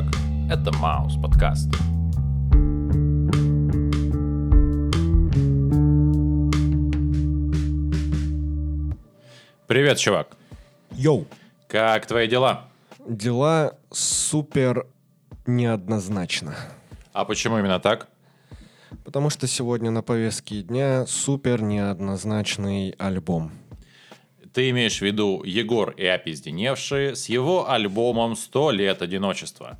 Как? Это Маус подкаст. Привет, чувак. Йоу. Как твои дела? Дела супер неоднозначно. А почему именно так? Потому что сегодня на повестке дня супер неоднозначный альбом. Ты имеешь в виду Егор и опизденевшие с его альбомом «Сто лет одиночества».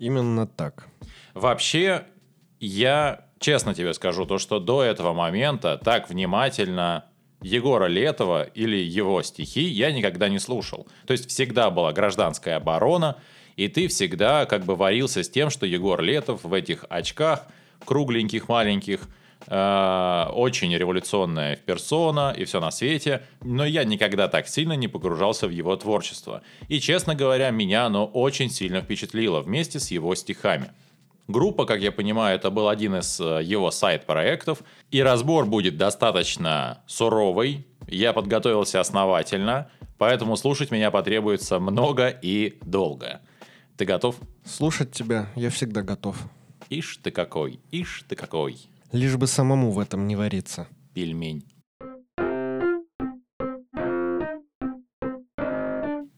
Именно так. Вообще, я честно тебе скажу, то, что до этого момента так внимательно Егора Летова или его стихи я никогда не слушал. То есть всегда была гражданская оборона, и ты всегда как бы варился с тем, что Егор Летов в этих очках, кругленьких, маленьких, очень революционная персона и все на свете, но я никогда так сильно не погружался в его творчество. И, честно говоря, меня оно очень сильно впечатлило вместе с его стихами. Группа, как я понимаю, это был один из э, его сайт-проектов. И разбор будет достаточно суровый. Я подготовился основательно, поэтому слушать меня потребуется много и долго. Ты готов? Слушать тебя я всегда готов. Ишь ты какой, ишь ты какой. Лишь бы самому в этом не вариться. Пельмень.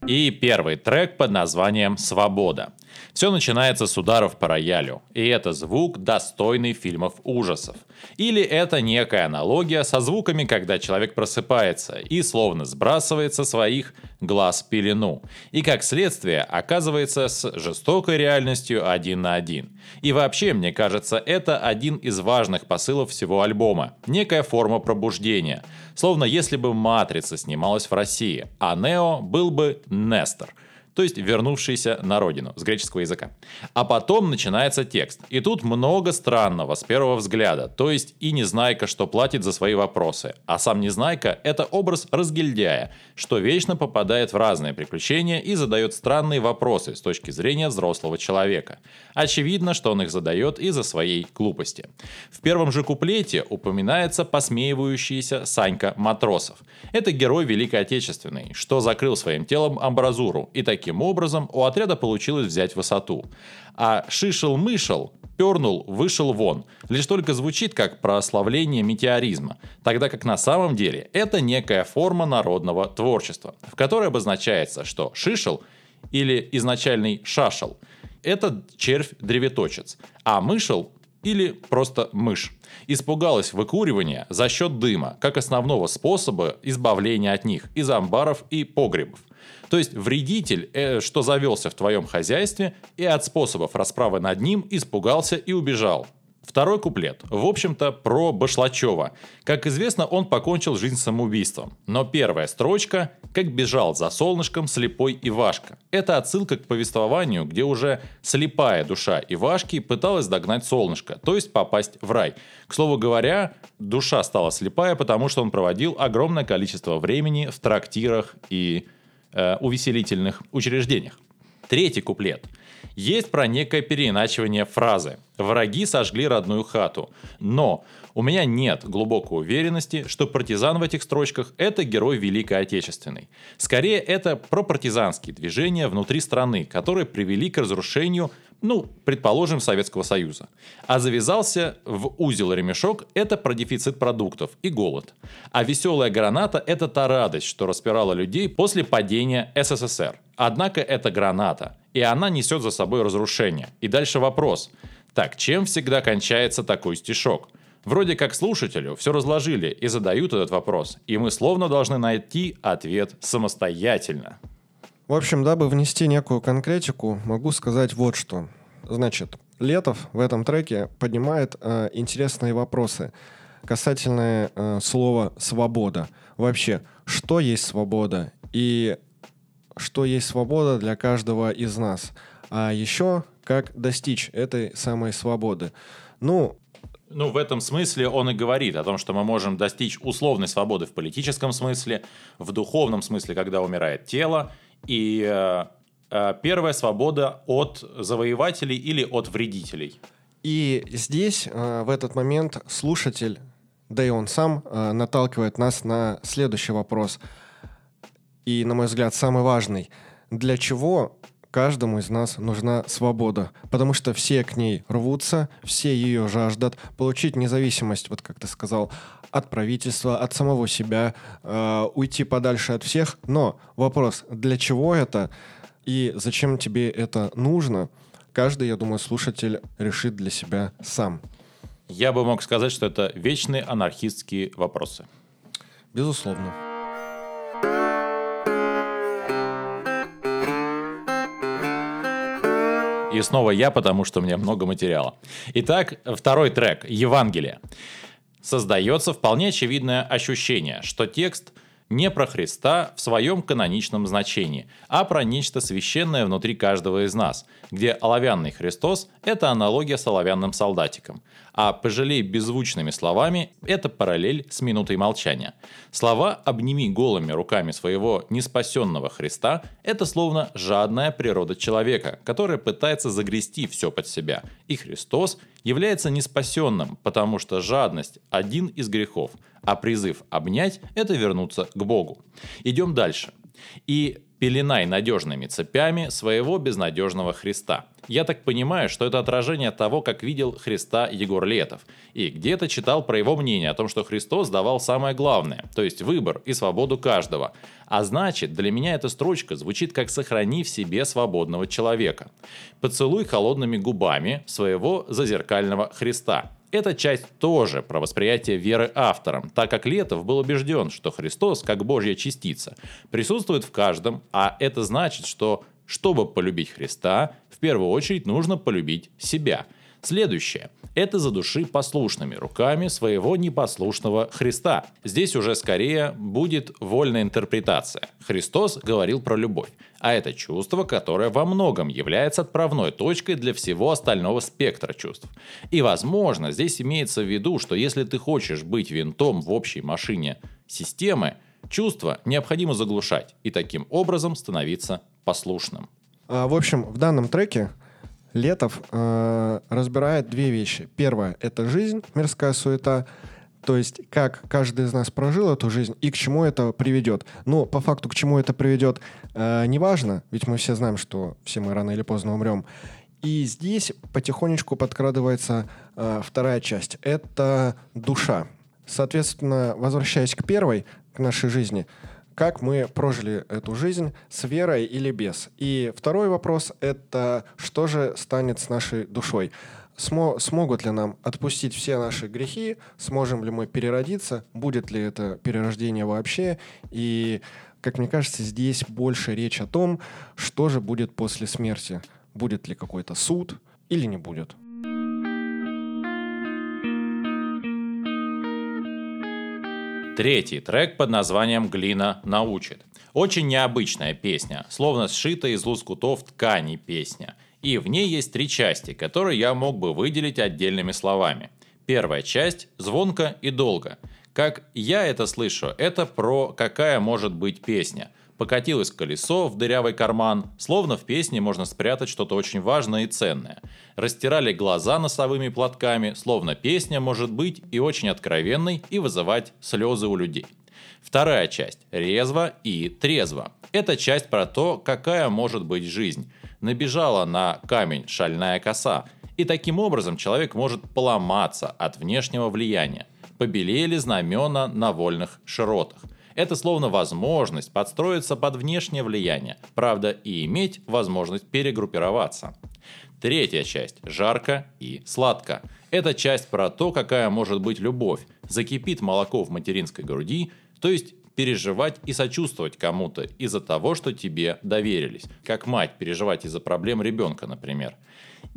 И первый трек под названием «Свобода». Все начинается с ударов по роялю, и это звук, достойный фильмов ужасов. Или это некая аналогия со звуками, когда человек просыпается и словно сбрасывает со своих глаз пелену, и как следствие оказывается с жестокой реальностью один на один. И вообще, мне кажется, это один из важных посылов всего альбома. Некая форма пробуждения. Словно если бы «Матрица» снималась в России, а «Нео» был бы Нестор – то есть вернувшийся на родину с греческого языка. А потом начинается текст. И тут много странного с первого взгляда. То есть и Незнайка, что платит за свои вопросы. А сам Незнайка – это образ разгильдяя, что вечно попадает в разные приключения и задает странные вопросы с точки зрения взрослого человека. Очевидно, что он их задает из-за своей глупости. В первом же куплете упоминается посмеивающийся Санька Матросов. Это герой Великой Отечественной, что закрыл своим телом амбразуру и таким Таким образом, у отряда получилось взять высоту. А «шишел-мышел» пернул, вышел вон. Лишь только звучит как прославление метеоризма, тогда как на самом деле это некая форма народного творчества, в которой обозначается, что шишел или изначальный шашел – это червь-древоточец, а мышел или просто мышь. Испугалась выкуривания за счет дыма, как основного способа избавления от них из амбаров и погребов. То есть вредитель, э, что завелся в твоем хозяйстве, и от способов расправы над ним испугался и убежал. Второй куплет, в общем-то, про Башлачева. Как известно, он покончил жизнь самоубийством. Но первая строчка «Как бежал за солнышком слепой Ивашка». Это отсылка к повествованию, где уже слепая душа Ивашки пыталась догнать солнышко, то есть попасть в рай. К слову говоря, душа стала слепая, потому что он проводил огромное количество времени в трактирах и э, увеселительных учреждениях. Третий куплет. Есть про некое переиначивание фразы. Враги сожгли родную хату. Но у меня нет глубокой уверенности, что партизан в этих строчках – это герой Великой Отечественной. Скорее, это про партизанские движения внутри страны, которые привели к разрушению ну, предположим, Советского Союза. А завязался в узел ремешок – это про дефицит продуктов и голод. А веселая граната – это та радость, что распирала людей после падения СССР. Однако это граната, и она несет за собой разрушение. И дальше вопрос. Так, чем всегда кончается такой стишок? Вроде как слушателю все разложили и задают этот вопрос, и мы словно должны найти ответ самостоятельно. В общем, дабы внести некую конкретику, могу сказать вот что. Значит, Летов в этом треке поднимает э, интересные вопросы касательно э, слова «свобода». Вообще, что есть свобода и что есть свобода для каждого из нас. А еще, как достичь этой самой свободы. Ну, ну, в этом смысле он и говорит о том, что мы можем достичь условной свободы в политическом смысле, в духовном смысле, когда умирает тело, и э, э, первая свобода от завоевателей или от вредителей. И здесь, э, в этот момент, слушатель, да и он сам, э, наталкивает нас на следующий вопрос. И, на мой взгляд, самый важный. Для чего каждому из нас нужна свобода, потому что все к ней рвутся, все ее жаждут, получить независимость, вот как ты сказал, от правительства, от самого себя, э, уйти подальше от всех. Но вопрос, для чего это и зачем тебе это нужно, каждый, я думаю, слушатель решит для себя сам. Я бы мог сказать, что это вечные анархистские вопросы. Безусловно. И снова я, потому что у меня много материала. Итак, второй трек «Евангелие». Создается вполне очевидное ощущение, что текст не про Христа в своем каноничном значении, а про нечто священное внутри каждого из нас, где оловянный Христос – это аналогия с оловянным солдатиком, а «пожалей беззвучными словами» – это параллель с минутой молчания. Слова «обними голыми руками своего неспасенного Христа» – это словно жадная природа человека, которая пытается загрести все под себя, и Христос является неспасенным, потому что жадность – один из грехов – а призыв обнять – это вернуться к Богу. Идем дальше. И пеленай надежными цепями своего безнадежного Христа. Я так понимаю, что это отражение того, как видел Христа Егор Летов. И где-то читал про его мнение о том, что Христос давал самое главное, то есть выбор и свободу каждого. А значит, для меня эта строчка звучит как «сохрани в себе свободного человека». Поцелуй холодными губами своего зазеркального Христа. Эта часть тоже про восприятие веры автором, так как Летов был убежден, что Христос, как Божья частица, присутствует в каждом, а это значит, что чтобы полюбить Христа, в первую очередь нужно полюбить себя – Следующее. Это за души послушными руками своего непослушного Христа. Здесь уже скорее будет вольная интерпретация. Христос говорил про любовь, а это чувство, которое во многом является отправной точкой для всего остального спектра чувств. И возможно, здесь имеется в виду, что если ты хочешь быть винтом в общей машине системы, чувства необходимо заглушать и таким образом становиться послушным. А, в общем, в данном треке Летов э, разбирает две вещи. Первое — это жизнь, мирская суета, то есть как каждый из нас прожил эту жизнь и к чему это приведет. Но по факту к чему это приведет, э, неважно, ведь мы все знаем, что все мы рано или поздно умрем. И здесь потихонечку подкрадывается э, вторая часть. Это душа. Соответственно, возвращаясь к первой, к нашей жизни, как мы прожили эту жизнь с верой или без. И второй вопрос — это что же станет с нашей душой? Смо смогут ли нам отпустить все наши грехи? Сможем ли мы переродиться? Будет ли это перерождение вообще? И, как мне кажется, здесь больше речь о том, что же будет после смерти. Будет ли какой-то суд или не будет. Третий трек под названием «Глина научит». Очень необычная песня, словно сшитая из лоскутов ткани песня. И в ней есть три части, которые я мог бы выделить отдельными словами. Первая часть – звонко и долго. Как я это слышу, это про какая может быть песня – Покатилось колесо в дырявый карман, словно в песне можно спрятать что-то очень важное и ценное. Растирали глаза носовыми платками, словно песня может быть и очень откровенной и вызывать слезы у людей. Вторая часть – резво и трезво. Это часть про то, какая может быть жизнь. Набежала на камень шальная коса, и таким образом человек может поломаться от внешнего влияния. Побелели знамена на вольных широтах. Это словно возможность подстроиться под внешнее влияние, правда и иметь возможность перегруппироваться. Третья часть – жарко и сладко. Это часть про то, какая может быть любовь. Закипит молоко в материнской груди, то есть переживать и сочувствовать кому-то из-за того, что тебе доверились. Как мать переживать из-за проблем ребенка, например.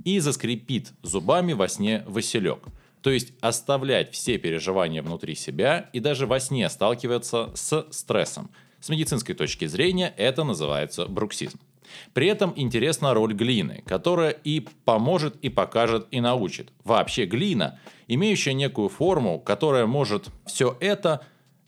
И заскрипит зубами во сне Василек – то есть оставлять все переживания внутри себя и даже во сне сталкиваться с стрессом. С медицинской точки зрения это называется бруксизм. При этом интересна роль глины, которая и поможет, и покажет, и научит. Вообще глина, имеющая некую форму, которая может все это,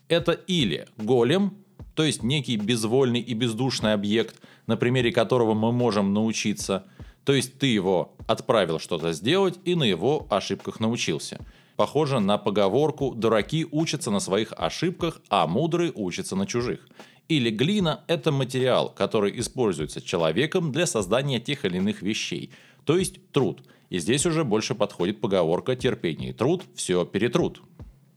это или голем, то есть некий безвольный и бездушный объект, на примере которого мы можем научиться – то есть ты его отправил что-то сделать и на его ошибках научился. Похоже на поговорку «дураки учатся на своих ошибках, а мудрые учатся на чужих». Или глина – это материал, который используется человеком для создания тех или иных вещей, то есть труд. И здесь уже больше подходит поговорка «терпение и труд – все перетрут».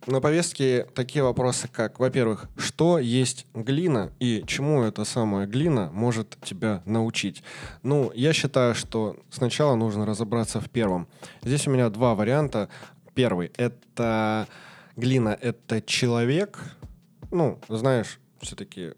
На повестке такие вопросы, как, во-первых, что есть глина и чему эта самая глина может тебя научить? Ну, я считаю, что сначала нужно разобраться в первом. Здесь у меня два варианта. Первый — это глина — это человек. Ну, знаешь, все-таки,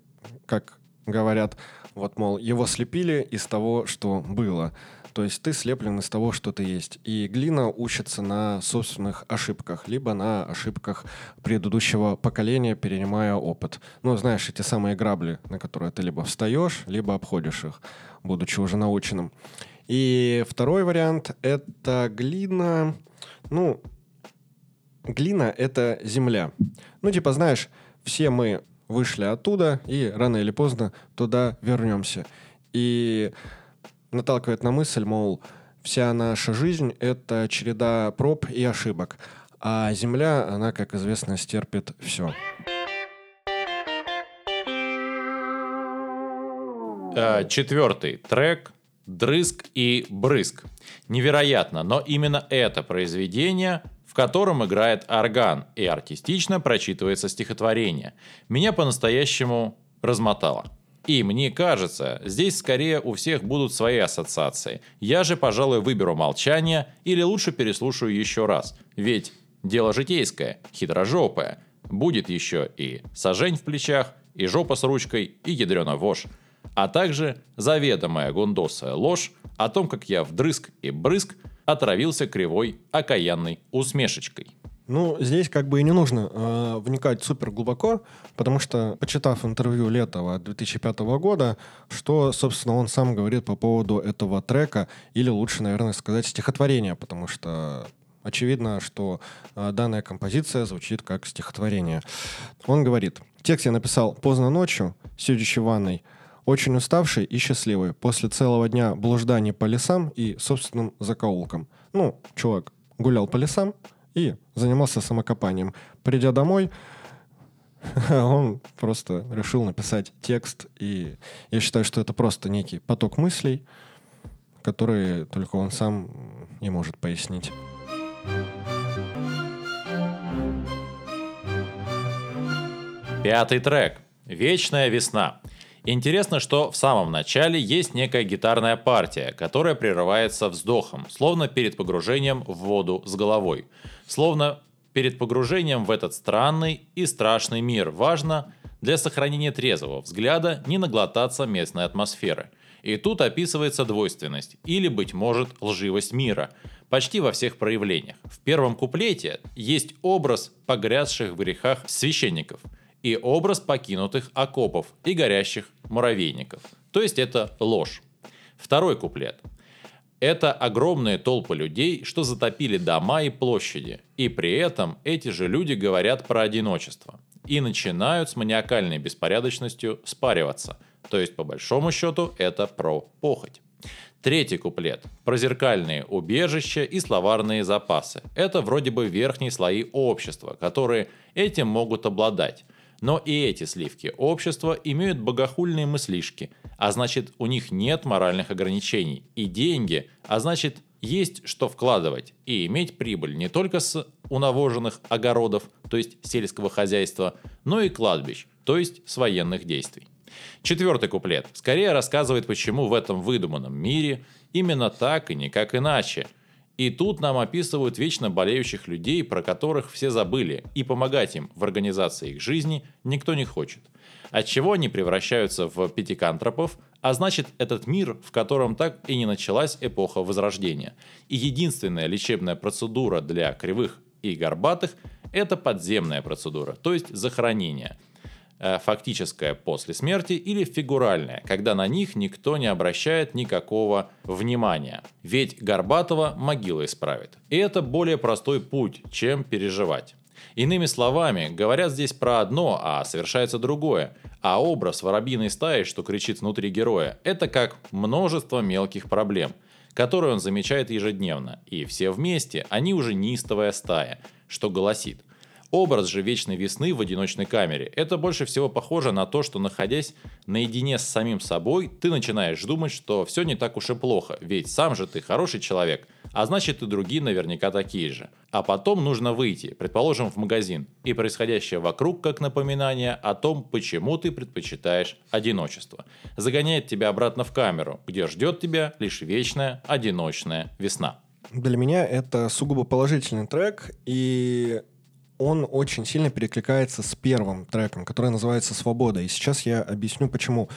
как говорят, вот, мол, его слепили из того, что было. То есть ты слеплен из того, что ты есть. И глина учится на собственных ошибках, либо на ошибках предыдущего поколения, перенимая опыт. Ну, знаешь, эти самые грабли, на которые ты либо встаешь, либо обходишь их, будучи уже наученным. И второй вариант — это глина... Ну, глина — это земля. Ну, типа, знаешь, все мы вышли оттуда, и рано или поздно туда вернемся. И наталкивает на мысль, мол, вся наша жизнь — это череда проб и ошибок, а Земля, она, как известно, стерпит все. Э, четвертый трек «Дрызг и брызг». Невероятно, но именно это произведение в котором играет орган и артистично прочитывается стихотворение, меня по-настоящему размотало. И мне кажется, здесь скорее у всех будут свои ассоциации. Я же, пожалуй, выберу молчание или лучше переслушаю еще раз. Ведь дело житейское, хитрожопое. Будет еще и сажень в плечах, и жопа с ручкой, и ядрена вошь. А также заведомая гундосая ложь о том, как я вдрызг и брызг отравился кривой окаянной усмешечкой. Ну, здесь как бы и не нужно э, вникать супер глубоко, потому что, почитав интервью Летова 2005 года, что, собственно, он сам говорит по поводу этого трека, или лучше, наверное, сказать стихотворения, потому что очевидно, что э, данная композиция звучит как стихотворение. Он говорит, текст я написал поздно ночью, сидячи в ванной, очень уставший и счастливый, после целого дня блужданий по лесам и собственным закоулкам. Ну, чувак гулял по лесам, и занимался самокопанием. Придя домой, он просто решил написать текст, и я считаю, что это просто некий поток мыслей, которые только он сам не может пояснить. Пятый трек. Вечная весна. Интересно, что в самом начале есть некая гитарная партия, которая прерывается вздохом, словно перед погружением в воду с головой. Словно перед погружением в этот странный и страшный мир важно для сохранения трезвого взгляда не наглотаться местной атмосферы. И тут описывается двойственность или, быть может, лживость мира, почти во всех проявлениях. В первом куплете есть образ погрязших в грехах священников – и образ покинутых окопов и горящих муравейников. То есть это ложь. Второй куплет. Это огромные толпы людей, что затопили дома и площади, и при этом эти же люди говорят про одиночество и начинают с маниакальной беспорядочностью спариваться. То есть, по большому счету, это про похоть. Третий куплет. Про зеркальные убежища и словарные запасы. Это вроде бы верхние слои общества, которые этим могут обладать. Но и эти сливки общества имеют богохульные мыслишки, а значит у них нет моральных ограничений. И деньги, а значит есть что вкладывать и иметь прибыль не только с унавоженных огородов, то есть сельского хозяйства, но и кладбищ, то есть с военных действий. Четвертый куплет скорее рассказывает, почему в этом выдуманном мире именно так и никак иначе – и тут нам описывают вечно болеющих людей, про которых все забыли, и помогать им в организации их жизни никто не хочет. Отчего они превращаются в пятикантропов, а значит этот мир, в котором так и не началась эпоха Возрождения. И единственная лечебная процедура для кривых и горбатых – это подземная процедура, то есть захоронение – фактическое после смерти или фигуральное, когда на них никто не обращает никакого внимания. Ведь Горбатова могила исправит. И это более простой путь, чем переживать. Иными словами, говорят здесь про одно, а совершается другое. А образ воробьиной стаи, что кричит внутри героя, это как множество мелких проблем, которые он замечает ежедневно. И все вместе, они уже нистовая стая, что голосит – Образ же вечной весны в одиночной камере – это больше всего похоже на то, что находясь наедине с самим собой, ты начинаешь думать, что все не так уж и плохо, ведь сам же ты хороший человек, а значит и другие наверняка такие же. А потом нужно выйти, предположим, в магазин, и происходящее вокруг как напоминание о том, почему ты предпочитаешь одиночество. Загоняет тебя обратно в камеру, где ждет тебя лишь вечная одиночная весна. Для меня это сугубо положительный трек, и он очень сильно перекликается с первым треком, который называется «Свобода». И сейчас я объясню, почему.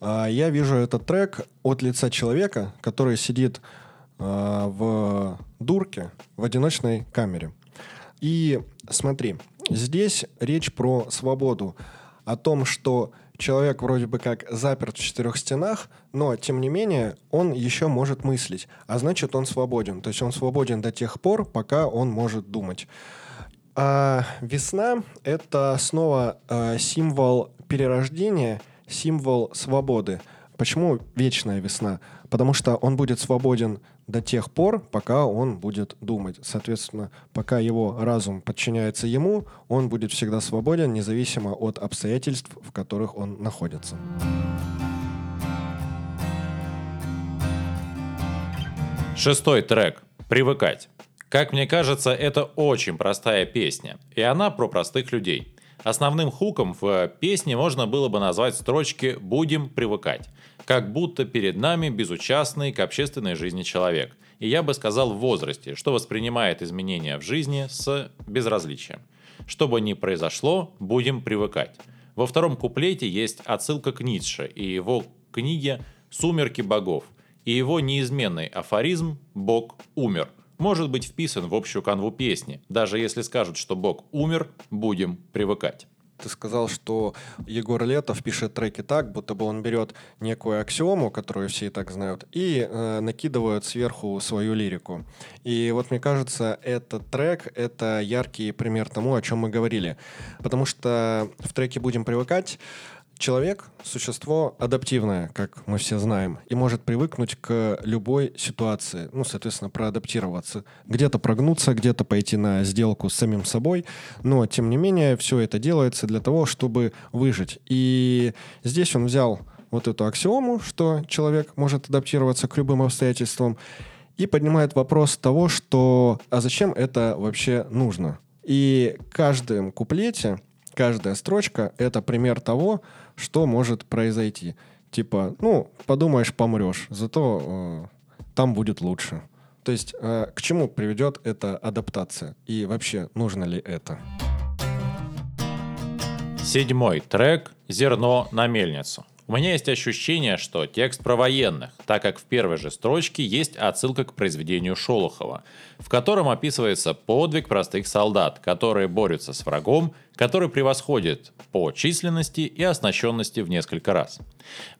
А, я вижу этот трек от лица человека, который сидит а, в дурке в одиночной камере. И смотри, здесь речь про свободу, о том, что человек вроде бы как заперт в четырех стенах, но тем не менее он еще может мыслить, а значит он свободен. То есть он свободен до тех пор, пока он может думать. А весна — это снова э, символ перерождения, символ свободы. Почему вечная весна? Потому что он будет свободен до тех пор, пока он будет думать. Соответственно, пока его разум подчиняется ему, он будет всегда свободен, независимо от обстоятельств, в которых он находится. Шестой трек. Привыкать. Как мне кажется, это очень простая песня, и она про простых людей. Основным хуком в песне можно было бы назвать строчки «Будем привыкать», как будто перед нами безучастный к общественной жизни человек. И я бы сказал в возрасте, что воспринимает изменения в жизни с безразличием. Что бы ни произошло, будем привыкать. Во втором куплете есть отсылка к Ницше и его книге «Сумерки богов», и его неизменный афоризм «Бог умер», может быть вписан в общую канву песни. Даже если скажут, что Бог умер, будем привыкать. Ты сказал, что Егор Летов пишет треки так, будто бы он берет некую аксиому, которую все и так знают, и э, накидывает сверху свою лирику. И вот мне кажется, этот трек — это яркий пример тому, о чем мы говорили. Потому что в треке «Будем привыкать» Человек — существо адаптивное, как мы все знаем, и может привыкнуть к любой ситуации, ну, соответственно, проадаптироваться. Где-то прогнуться, где-то пойти на сделку с самим собой, но, тем не менее, все это делается для того, чтобы выжить. И здесь он взял вот эту аксиому, что человек может адаптироваться к любым обстоятельствам, и поднимает вопрос того, что «а зачем это вообще нужно?» И каждым куплете, каждая строчка — это пример того, что может произойти. Типа, ну, подумаешь, помрешь, зато э, там будет лучше. То есть э, к чему приведет эта адаптация? И вообще, нужно ли это? Седьмой трек «Зерно на мельницу». У меня есть ощущение, что текст про военных, так как в первой же строчке есть отсылка к произведению Шолохова, в котором описывается подвиг простых солдат, которые борются с врагом, который превосходит по численности и оснащенности в несколько раз.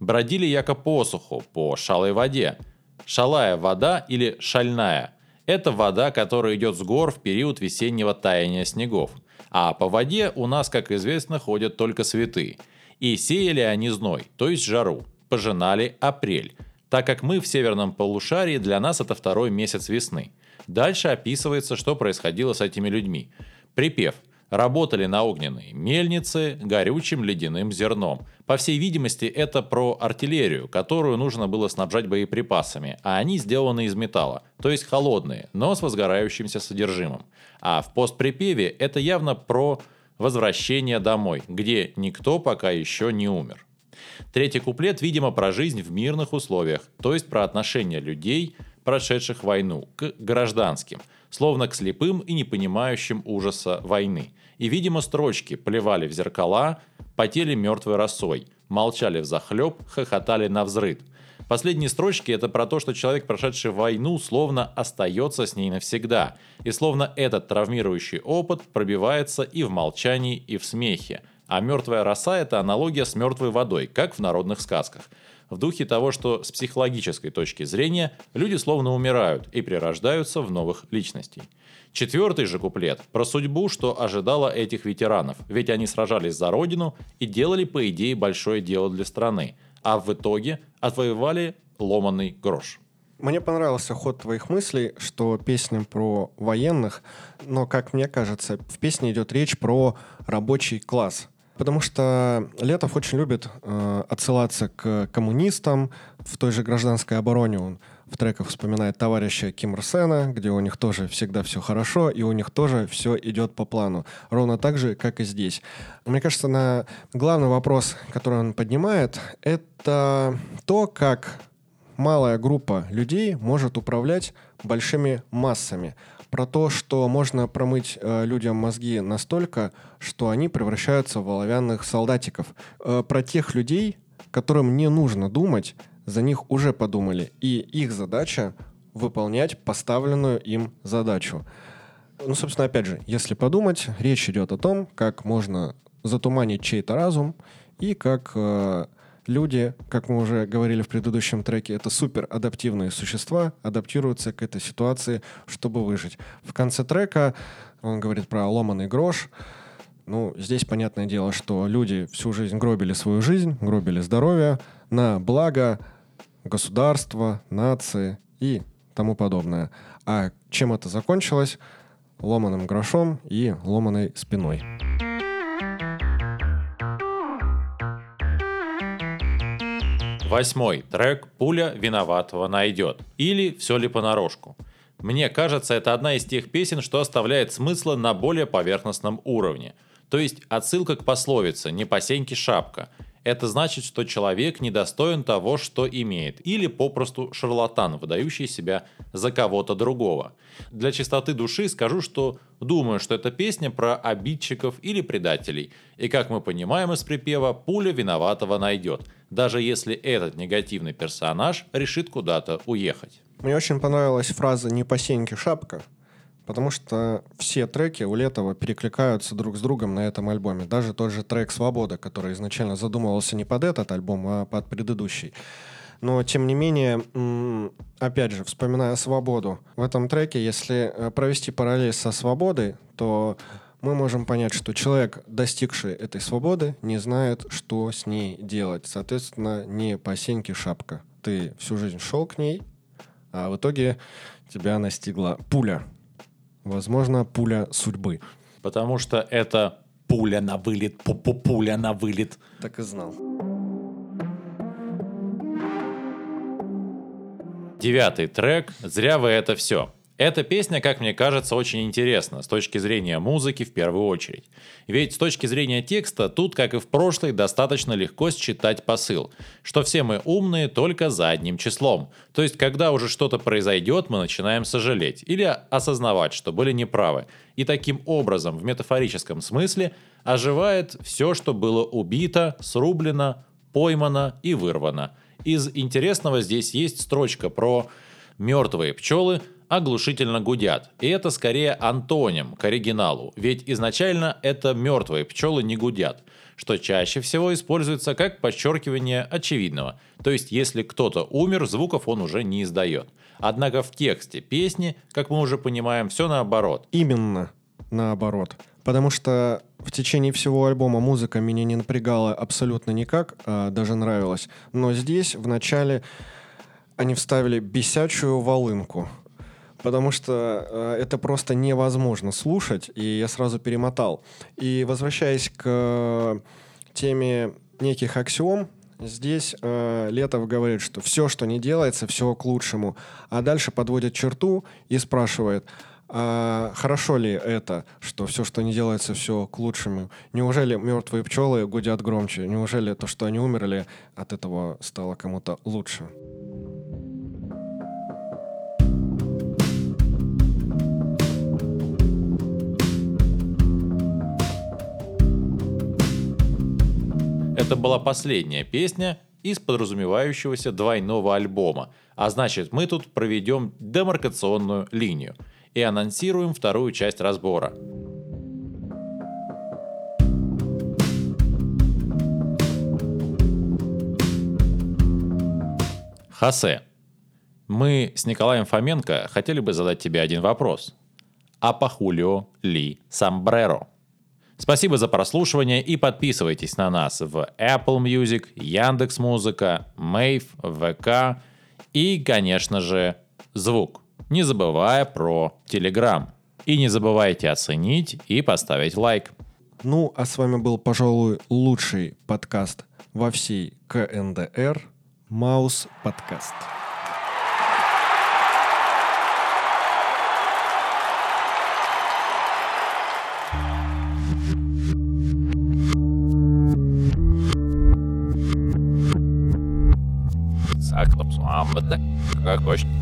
Бродили яко по суху, по шалой воде. Шалая вода или шальная – это вода, которая идет с гор в период весеннего таяния снегов. А по воде у нас, как известно, ходят только святые – и сеяли они зной, то есть жару, пожинали апрель, так как мы в северном полушарии для нас это второй месяц весны. Дальше описывается, что происходило с этими людьми. Припев работали на огненной мельнице горючим ледяным зерном. По всей видимости, это про артиллерию, которую нужно было снабжать боеприпасами, а они сделаны из металла, то есть холодные, но с возгорающимся содержимым. А в постприпеве это явно про «Возвращение домой», где никто пока еще не умер. Третий куплет, видимо, про жизнь в мирных условиях, то есть про отношение людей, прошедших войну, к гражданским, словно к слепым и не понимающим ужаса войны. И, видимо, строчки плевали в зеркала, потели мертвой росой, молчали в захлеб, хохотали на взрыв – Последние строчки это про то, что человек, прошедший войну, словно остается с ней навсегда. И словно этот травмирующий опыт пробивается и в молчании, и в смехе. А мертвая роса – это аналогия с мертвой водой, как в народных сказках. В духе того, что с психологической точки зрения люди словно умирают и прирождаются в новых личностей. Четвертый же куплет про судьбу, что ожидало этих ветеранов, ведь они сражались за родину и делали, по идее, большое дело для страны – а в итоге отвоевали ломанный грош. Мне понравился ход твоих мыслей, что песня про военных, но, как мне кажется, в песне идет речь про рабочий класс. Потому что Летов очень любит э, отсылаться к коммунистам. В той же гражданской обороне он в треках вспоминает товарища Ким Ир Сена, где у них тоже всегда все хорошо, и у них тоже все идет по плану. Ровно так же, как и здесь. Мне кажется, на главный вопрос, который он поднимает, это то, как малая группа людей может управлять большими массами. Про то, что можно промыть э, людям мозги настолько, что они превращаются в оловянных солдатиков. Э, про тех людей, которым не нужно думать, за них уже подумали. И их задача выполнять поставленную им задачу. Ну, собственно, опять же, если подумать, речь идет о том, как можно затуманить чей-то разум и как э, люди, как мы уже говорили в предыдущем треке, это супер адаптивные существа, адаптируются к этой ситуации, чтобы выжить. В конце трека он говорит про ломаный грош. Ну, здесь понятное дело, что люди всю жизнь гробили свою жизнь, гробили здоровье на благо государства, нации и тому подобное. А чем это закончилось? Ломаным грошом и ломаной спиной. Восьмой трек «Пуля виноватого найдет» или «Все ли понарошку». Мне кажется, это одна из тех песен, что оставляет смысла на более поверхностном уровне. То есть отсылка к пословице «не по шапка». Это значит, что человек недостоин того, что имеет, или попросту шарлатан, выдающий себя за кого-то другого. Для чистоты души скажу, что думаю, что это песня про обидчиков или предателей. И как мы понимаем из припева, пуля виноватого найдет – даже если этот негативный персонаж решит куда-то уехать. Мне очень понравилась фраза «не по сеньке шапка», потому что все треки у Летова перекликаются друг с другом на этом альбоме. Даже тот же трек «Свобода», который изначально задумывался не под этот альбом, а под предыдущий. Но, тем не менее, опять же, вспоминая «Свободу», в этом треке, если э, провести параллель со «Свободой», то мы можем понять, что человек, достигший этой свободы, не знает, что с ней делать. Соответственно, не по сеньке шапка. Ты всю жизнь шел к ней, а в итоге тебя настигла пуля. Возможно, пуля судьбы. Потому что это пуля на вылет, пу -пу пуля на вылет. Так и знал. Девятый трек «Зря вы это все». Эта песня, как мне кажется, очень интересна с точки зрения музыки в первую очередь. Ведь с точки зрения текста тут, как и в прошлой, достаточно легко считать посыл, что все мы умные только за одним числом. То есть, когда уже что-то произойдет, мы начинаем сожалеть или осознавать, что были неправы. И таким образом, в метафорическом смысле, оживает все, что было убито, срублено, поймано и вырвано. Из интересного здесь есть строчка про мертвые пчелы – оглушительно гудят. И это скорее антоним к оригиналу, ведь изначально это мертвые пчелы не гудят, что чаще всего используется как подчеркивание очевидного. То есть, если кто-то умер, звуков он уже не издает. Однако в тексте песни, как мы уже понимаем, все наоборот. Именно наоборот. Потому что в течение всего альбома музыка меня не напрягала абсолютно никак, а даже нравилась. Но здесь в начале они вставили бесячую волынку потому что э, это просто невозможно слушать, и я сразу перемотал. И возвращаясь к э, теме неких аксиом, здесь э, Летов говорит, что все, что не делается, все к лучшему. А дальше подводит черту и спрашивает, а хорошо ли это, что все, что не делается, все к лучшему? Неужели мертвые пчелы гудят громче? Неужели то, что они умерли, от этого стало кому-то лучше? Это была последняя песня из подразумевающегося двойного альбома, а значит мы тут проведем демаркационную линию и анонсируем вторую часть разбора. Хосе, мы с Николаем Фоменко хотели бы задать тебе один вопрос. А по Хулио ли Самбреро? Спасибо за прослушивание и подписывайтесь на нас в Apple Music, Яндекс Музыка, Мейв, ВК И, конечно же, звук. Не забывая про Telegram. И не забывайте оценить и поставить лайк. Ну, а с вами был, пожалуй, лучший подкаст во всей КНДР Маус подкаст. Bet ne kā košķi.